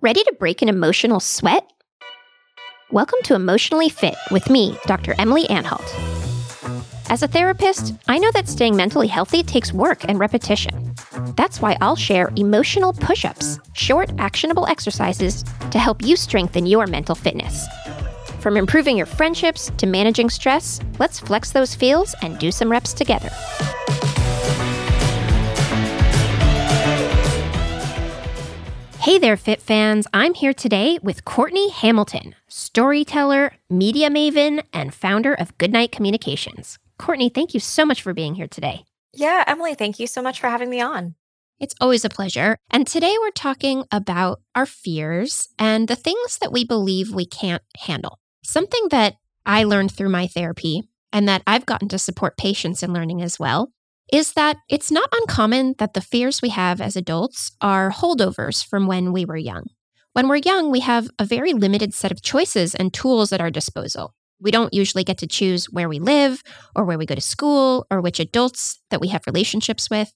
Ready to break an emotional sweat? Welcome to Emotionally Fit with me, Dr. Emily Anhalt. As a therapist, I know that staying mentally healthy takes work and repetition. That's why I'll share emotional push ups, short, actionable exercises to help you strengthen your mental fitness. From improving your friendships to managing stress, let's flex those feels and do some reps together. Hey there, Fit fans. I'm here today with Courtney Hamilton, storyteller, media maven, and founder of Goodnight Communications. Courtney, thank you so much for being here today. Yeah, Emily, thank you so much for having me on. It's always a pleasure. And today we're talking about our fears and the things that we believe we can't handle. Something that I learned through my therapy and that I've gotten to support patients in learning as well is that it's not uncommon that the fears we have as adults are holdovers from when we were young. When we're young, we have a very limited set of choices and tools at our disposal. We don't usually get to choose where we live or where we go to school or which adults that we have relationships with.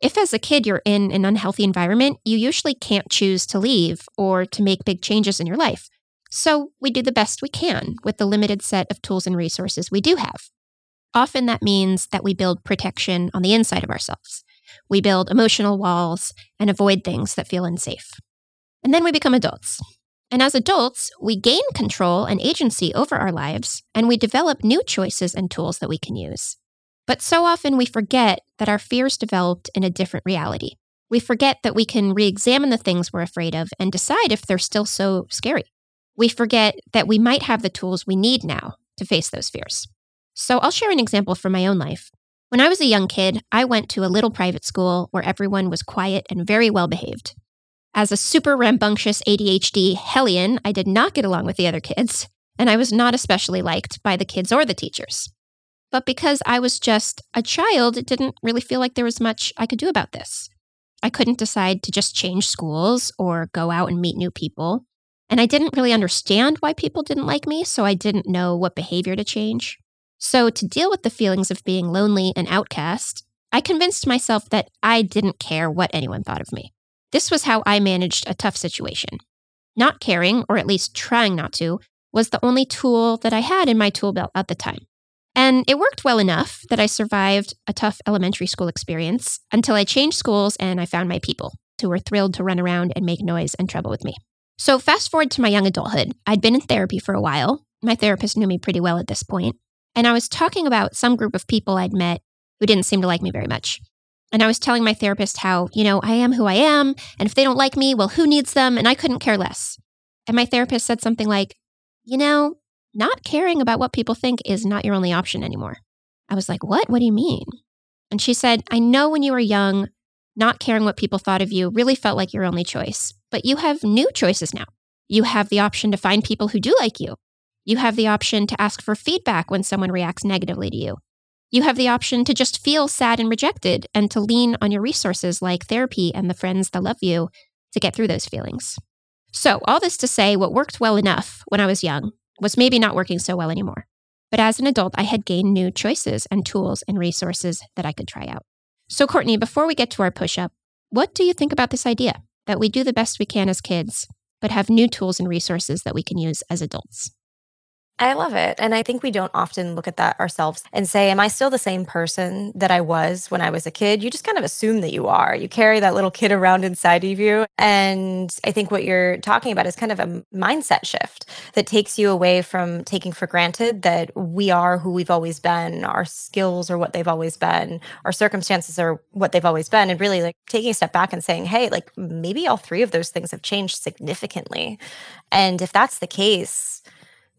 If as a kid you're in an unhealthy environment, you usually can't choose to leave or to make big changes in your life. So we do the best we can with the limited set of tools and resources we do have. Often that means that we build protection on the inside of ourselves. We build emotional walls and avoid things that feel unsafe. And then we become adults. And as adults, we gain control and agency over our lives, and we develop new choices and tools that we can use. But so often we forget that our fears developed in a different reality. We forget that we can re examine the things we're afraid of and decide if they're still so scary. We forget that we might have the tools we need now to face those fears. So I'll share an example from my own life. When I was a young kid, I went to a little private school where everyone was quiet and very well behaved. As a super rambunctious ADHD hellion, I did not get along with the other kids, and I was not especially liked by the kids or the teachers. But because I was just a child, it didn't really feel like there was much I could do about this. I couldn't decide to just change schools or go out and meet new people. And I didn't really understand why people didn't like me, so I didn't know what behavior to change. So, to deal with the feelings of being lonely and outcast, I convinced myself that I didn't care what anyone thought of me. This was how I managed a tough situation. Not caring, or at least trying not to, was the only tool that I had in my tool belt at the time. And it worked well enough that I survived a tough elementary school experience until I changed schools and I found my people who were thrilled to run around and make noise and trouble with me. So, fast forward to my young adulthood. I'd been in therapy for a while. My therapist knew me pretty well at this point, And I was talking about some group of people I'd met who didn't seem to like me very much. And I was telling my therapist how, you know, I am who I am. And if they don't like me, well, who needs them? And I couldn't care less. And my therapist said something like, you know, not caring about what people think is not your only option anymore. I was like, what? What do you mean? And she said, I know when you were young, not caring what people thought of you really felt like your only choice. But you have new choices now. You have the option to find people who do like you. You have the option to ask for feedback when someone reacts negatively to you. You have the option to just feel sad and rejected and to lean on your resources like therapy and the friends that love you to get through those feelings. So, all this to say, what worked well enough when I was young was maybe not working so well anymore. But as an adult, I had gained new choices and tools and resources that I could try out. So, Courtney, before we get to our push up, what do you think about this idea that we do the best we can as kids, but have new tools and resources that we can use as adults? I love it. And I think we don't often look at that ourselves and say, Am I still the same person that I was when I was a kid? You just kind of assume that you are. You carry that little kid around inside of you. And I think what you're talking about is kind of a mindset shift that takes you away from taking for granted that we are who we've always been, our skills are what they've always been, our circumstances are what they've always been. And really like taking a step back and saying, Hey, like maybe all three of those things have changed significantly. And if that's the case,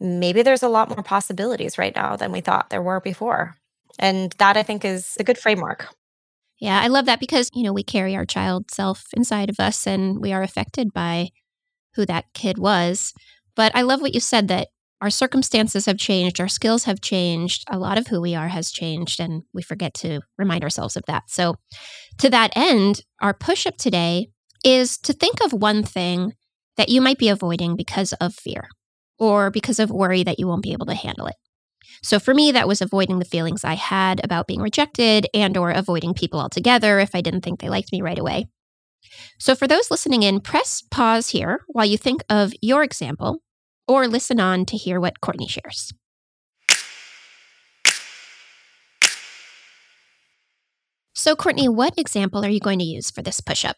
maybe there's a lot more possibilities right now than we thought there were before. And that I think is a good framework. Yeah, I love that because, you know, we carry our child self inside of us and we are affected by who that kid was. But I love what you said that our circumstances have changed, our skills have changed, a lot of who we are has changed, and we forget to remind ourselves of that. So, to that end, our push up today is to think of one thing that you might be avoiding because of fear or because of worry that you won't be able to handle it. So for me that was avoiding the feelings I had about being rejected and or avoiding people altogether if I didn't think they liked me right away. So, for those listening in, press pause here while you think of your example or listen on to hear what Courtney shares. So, Courtney, what example are you going to use for this push up?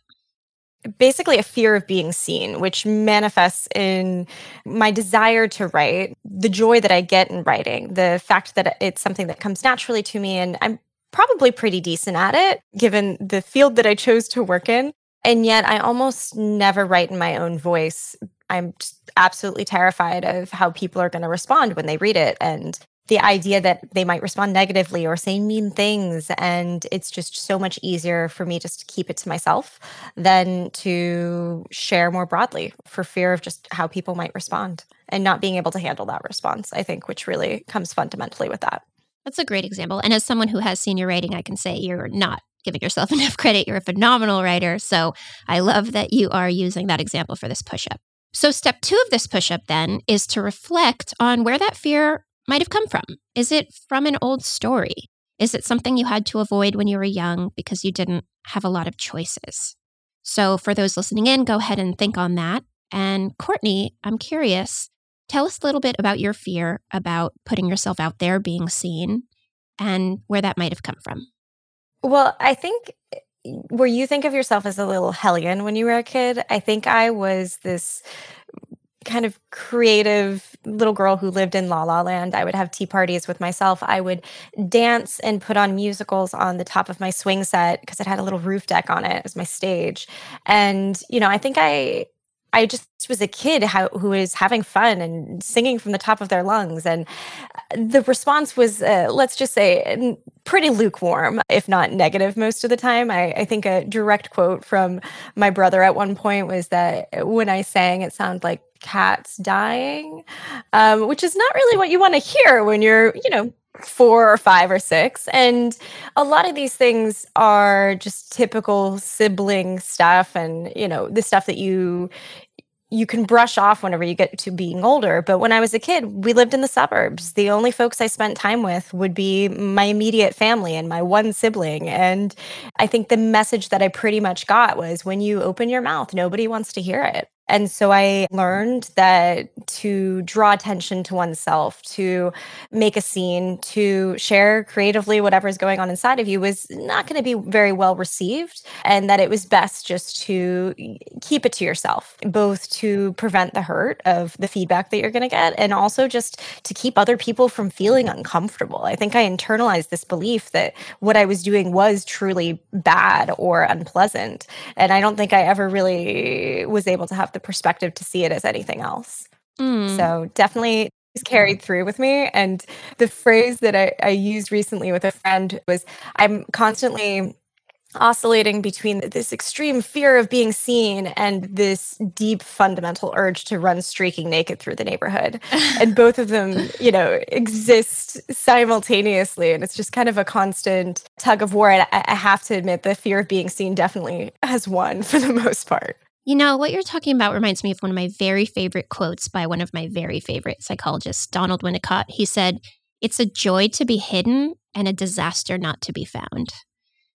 Basically a fear of being seen, which manifests in my desire to write, the joy that I get in writing, the fact that it's something that comes naturally to me. And I'm probably pretty decent at it, given the field that I chose to work in. And yet I almost never write in my own voice. I'm absolutely terrified of how people are going to respond when they read it. And the idea that they might respond negatively or say mean things. And it's just so much easier for me just to keep it to myself than to share more broadly for fear of just how people might respond and not being able to handle that response, I think, which really comes fundamentally with that. That's a great example. And as someone who has senior writing, I can say you're not giving yourself enough credit. You're a phenomenal writer. So I love that you are using that example for this push up. So, step two of this push up then is to reflect on where that fear might have come from. Is it from an old story? Is it something you had to avoid when you were young because you didn't have a lot of choices? So, for those listening in, go ahead and think on that. And Courtney, I'm curious, tell us a little bit about your fear about putting yourself out there, being seen, and where that might have come from. Well, I think where you think of yourself as a little hellion when you were a kid, I think I was this kind of creative little girl who lived in La La Land. I would have tea parties with myself. I would dance and put on musicals on the top of my swing set because it had a little roof deck on it as my stage. And, you know, I think I I just was a kid how, who was having fun and singing from the top of their lungs. And uh, the response was, uh, let's just say, pretty lukewarm, if not negative most of the time. I, I, think a direct quote from my brother at one point was that when I sang, it sounded like cats dying, um, which is not really what you want to hear when you're, you know, four or five or six. And a lot of these things are just typical sibling stuff and, you know, the stuff that you you can brush off whenever you get to being older. But when I was a kid, we lived in the suburbs. The only folks I spent time with would be my immediate family and my one sibling. And I think the message that I pretty much got was when you open your mouth, nobody wants to hear it. And so I learned that to draw attention to oneself, to make a scene, to share creatively whatever's going on inside of you was not going to be very well received. And that it was best just to keep it to yourself, both to prevent the hurt of the feedback that you're going to get and also just to keep other people from feeling uncomfortable. I think I internalized this belief that what I was doing was truly bad or unpleasant. And I don't think I ever really was able to have the perspective to see it as anything else. Mm. So definitely it's carried through with me. And the phrase that I, I used recently with a friend was I'm constantly oscillating between this extreme fear of being seen and this deep fundamental urge to run streaking naked through the neighborhood and both of them you know exist simultaneously and it's just kind of a constant tug of war and i have to admit the fear of being seen definitely has won for the most part you know, what you're talking about reminds me of one of my very favorite quotes by one of my very favorite psychologists, Donald Winnicott. He said, It's a joy to be hidden and a disaster not to be found.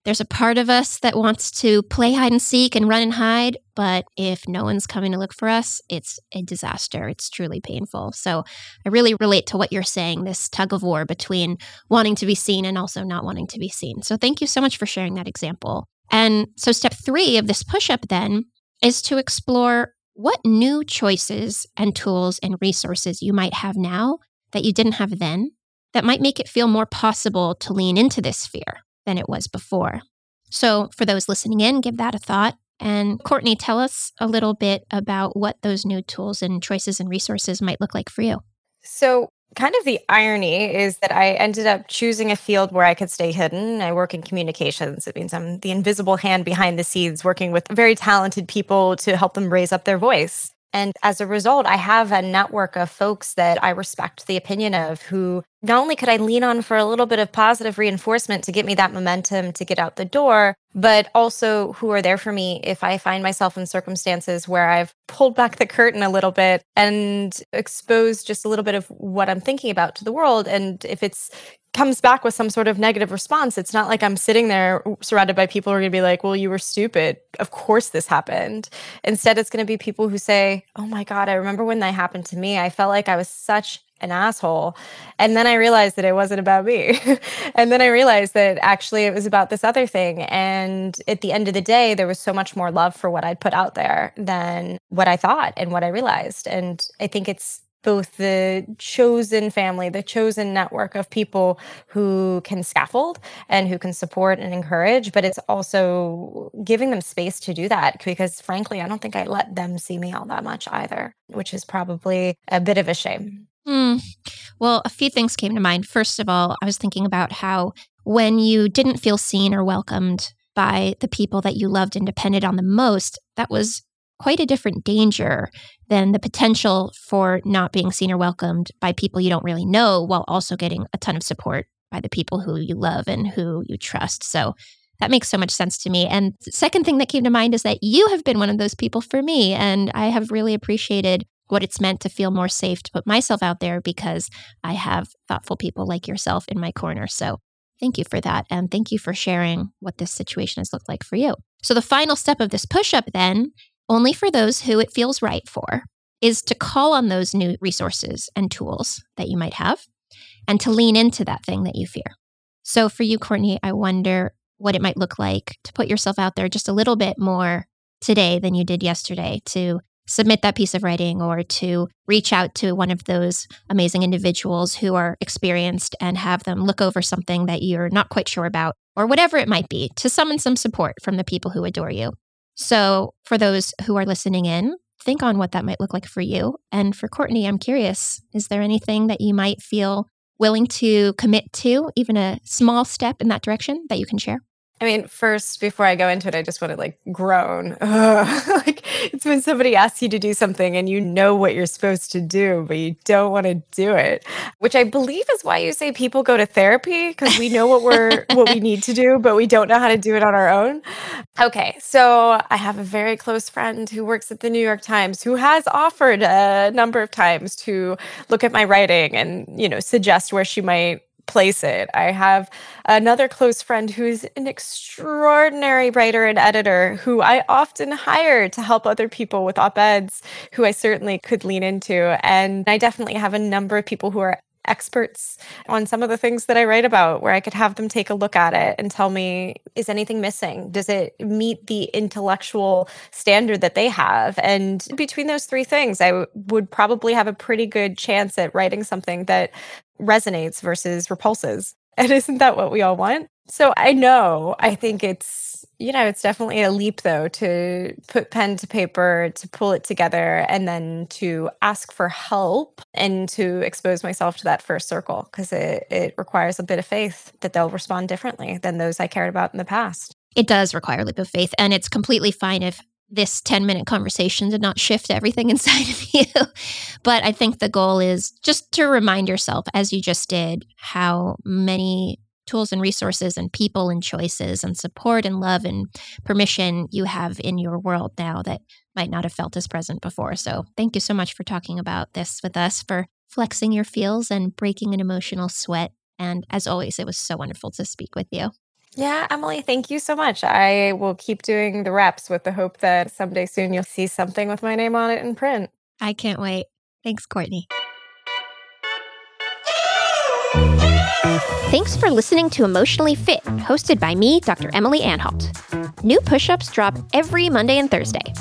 There's a part of us that wants to play hide and seek and run and hide, but if no one's coming to look for us, it's a disaster. It's truly painful. So I really relate to what you're saying this tug of war between wanting to be seen and also not wanting to be seen. So thank you so much for sharing that example. And so, step three of this push up then is to explore what new choices and tools and resources you might have now that you didn't have then that might make it feel more possible to lean into this fear than it was before. So, for those listening in, give that a thought. And Courtney, tell us a little bit about what those new tools and choices and resources might look like for you. So, kind of the irony is that I ended up choosing a field where I could stay hidden. I work in communications. It means I'm the invisible hand behind the scenes, working with very talented people to help them raise up their voice. And as a result, I have a network of folks that I respect the opinion of who not only could I lean on for a little bit of positive reinforcement to get me that momentum to get out the door, but also who are there for me if I find myself in circumstances where I've pulled back the curtain a little bit and exposed just a little bit of what I'm thinking about to the world. And if it's comes back with some sort of negative response, it's not like I'm sitting there surrounded by people who are going to be like, well, you were stupid. Of course this happened. Instead, it's going to be people who say, oh my God, I remember when that happened to me. I felt like I was such an asshole. And then I realized that it wasn't about me. and then I realized that actually it was about this other thing. And at the end of the day, there was so much more love for what I'd put out there than what I thought and what I realized. And I think it's both the chosen family, the chosen network of people who can scaffold and who can support and encourage, but it's also giving them space to do that because frankly, I don't think I let them see me all that much either, which is probably a bit of a shame. Mm. Well, a few things came to mind. First of all, I was thinking about how when you didn't feel seen or welcomed by the people that you loved and depended on the most, that was quite a different danger than the potential for not being seen or welcomed by people you don't really know while also getting a ton of support by the people who you love and who you trust. So that makes so much sense to me. And second thing that came to mind is that you have been one of those people for me. And I have really appreciated what it's meant to feel more safe to put myself out there because I have thoughtful people like yourself in my corner. So thank you for that. And thank you for sharing what this situation has looked like for you. So the final step of this push up, then, only for those who it feels right for, is to call on those new resources and tools that you might have and to lean into that thing that you fear. So for you, Courtney, I wonder what it might look like to put yourself out there just a little bit more today than you did yesterday to submit that piece of writing or to reach out to one of those amazing individuals who are experienced and have them look over something that you're not quite sure about or whatever it might be to summon some support from the people who adore you. So, for those who are listening in, think on what that might look like for you. And for Courtney, I'm curious is there anything that you might feel willing to commit to, even a small step in that direction that you can share? I mean, first, before I go into it, I just want to like groan. like it's when somebody asks you to do something and you know what you're supposed to do, but you don't want to do it. Which I believe is why you say people go to therapy because we know what we're what we need to do, but we don't know how to do it on our own. Okay, so I have a very close friend who works at the New York Times who has offered a number of times to look at my writing and you know suggest where she might place it. I have another close friend who's an extraordinary writer and editor who I often hire to help other people with op eds who I certainly could lean into. And I definitely have a number of people who are experts on some of the things that I write about where I could have them take a look at it and tell me is anything missing? Does it meet the intellectual standard that they have? And between those three things, I w- would probably have a pretty good chance at writing something that resonates versus repulses. And isn't that what we all want? So I know, I think it's, you know, it's definitely a leap though to put pen to paper, to pull it together, and then to ask for help and to expose myself to that first circle because it, it requires a bit of faith that they'll respond differently than those I cared about in the past. It does require a leap of faith, and it's completely fine if this 10 minute conversation did not shift everything inside of you. but I think the goal is just to remind yourself, as you just did, how many tools and resources and people and choices and support and love and permission you have in your world now that might not have felt as present before. So thank you so much for talking about this with us, for flexing your feels and breaking an emotional sweat. And as always, it was so wonderful to speak with you. Yeah, Emily, thank you so much. I will keep doing the reps with the hope that someday soon you'll see something with my name on it in print. I can't wait. Thanks, Courtney. Thanks for listening to Emotionally Fit, hosted by me, Dr. Emily Anhalt. New push ups drop every Monday and Thursday.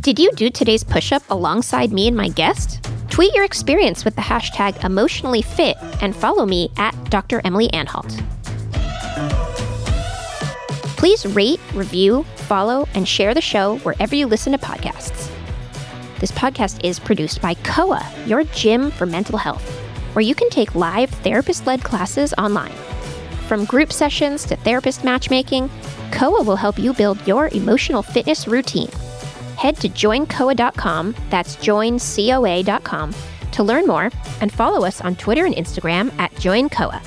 Did you do today's push up alongside me and my guest? Tweet your experience with the hashtag emotionallyfit and follow me at Dr. Emily Anhalt. Please rate, review, follow, and share the show wherever you listen to podcasts. This podcast is produced by COA, your gym for mental health, where you can take live therapist led classes online. From group sessions to therapist matchmaking, COA will help you build your emotional fitness routine. Head to joincoa.com, that's joincoa.com, to learn more and follow us on Twitter and Instagram at joincoa.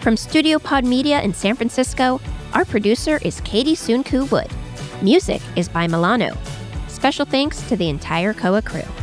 From Studio Pod Media in San Francisco, our producer is Katie Sunku Wood. Music is by Milano. Special thanks to the entire COA crew.